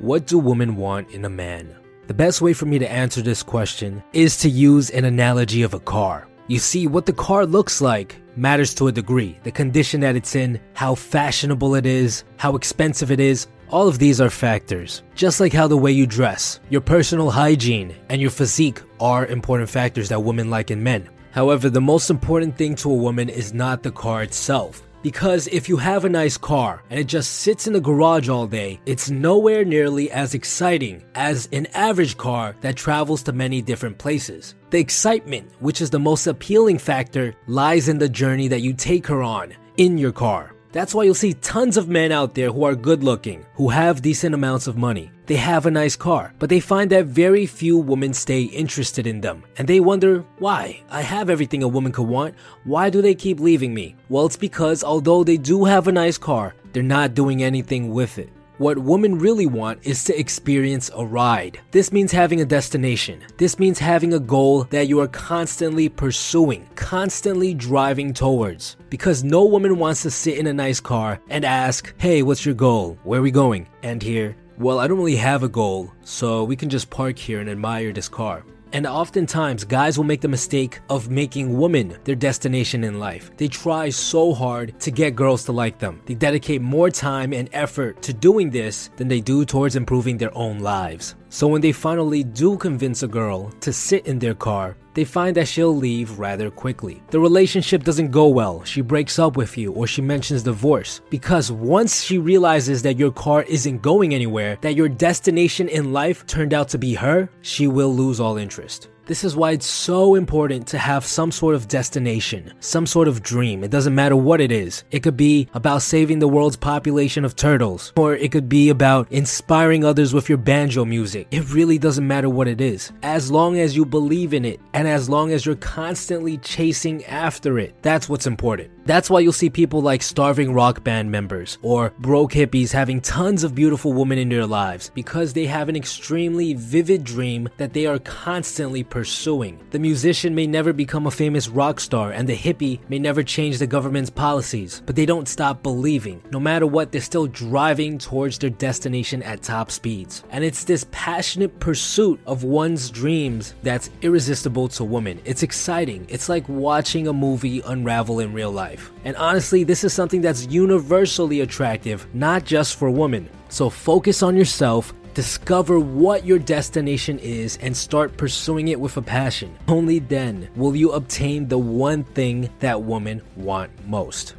What do women want in a man? The best way for me to answer this question is to use an analogy of a car. You see, what the car looks like matters to a degree. The condition that it's in, how fashionable it is, how expensive it is, all of these are factors. Just like how the way you dress, your personal hygiene, and your physique are important factors that women like in men. However, the most important thing to a woman is not the car itself. Because if you have a nice car and it just sits in the garage all day, it's nowhere nearly as exciting as an average car that travels to many different places. The excitement, which is the most appealing factor, lies in the journey that you take her on in your car. That's why you'll see tons of men out there who are good looking, who have decent amounts of money. They have a nice car, but they find that very few women stay interested in them. And they wonder, why? I have everything a woman could want. Why do they keep leaving me? Well, it's because although they do have a nice car, they're not doing anything with it. What women really want is to experience a ride. This means having a destination. This means having a goal that you are constantly pursuing, constantly driving towards. Because no woman wants to sit in a nice car and ask, hey, what's your goal? Where are we going? And here, well, I don't really have a goal, so we can just park here and admire this car. And oftentimes, guys will make the mistake of making women their destination in life. They try so hard to get girls to like them. They dedicate more time and effort to doing this than they do towards improving their own lives. So when they finally do convince a girl to sit in their car, they find that she'll leave rather quickly. The relationship doesn't go well, she breaks up with you, or she mentions divorce. Because once she realizes that your car isn't going anywhere, that your destination in life turned out to be her, she will lose all interest. This is why it's so important to have some sort of destination, some sort of dream. It doesn't matter what it is. It could be about saving the world's population of turtles, or it could be about inspiring others with your banjo music. It really doesn't matter what it is. As long as you believe in it, and as long as you're constantly chasing after it, that's what's important. That's why you'll see people like starving rock band members or broke hippies having tons of beautiful women in their lives because they have an extremely vivid dream that they are constantly pursuing. The musician may never become a famous rock star and the hippie may never change the government's policies, but they don't stop believing. No matter what, they're still driving towards their destination at top speeds. And it's this passionate pursuit of one's dreams that's irresistible to women. It's exciting. It's like watching a movie unravel in real life life. And honestly, this is something that's universally attractive, not just for women. So focus on yourself, discover what your destination is, and start pursuing it with a passion. Only then will you obtain the one thing that women want most.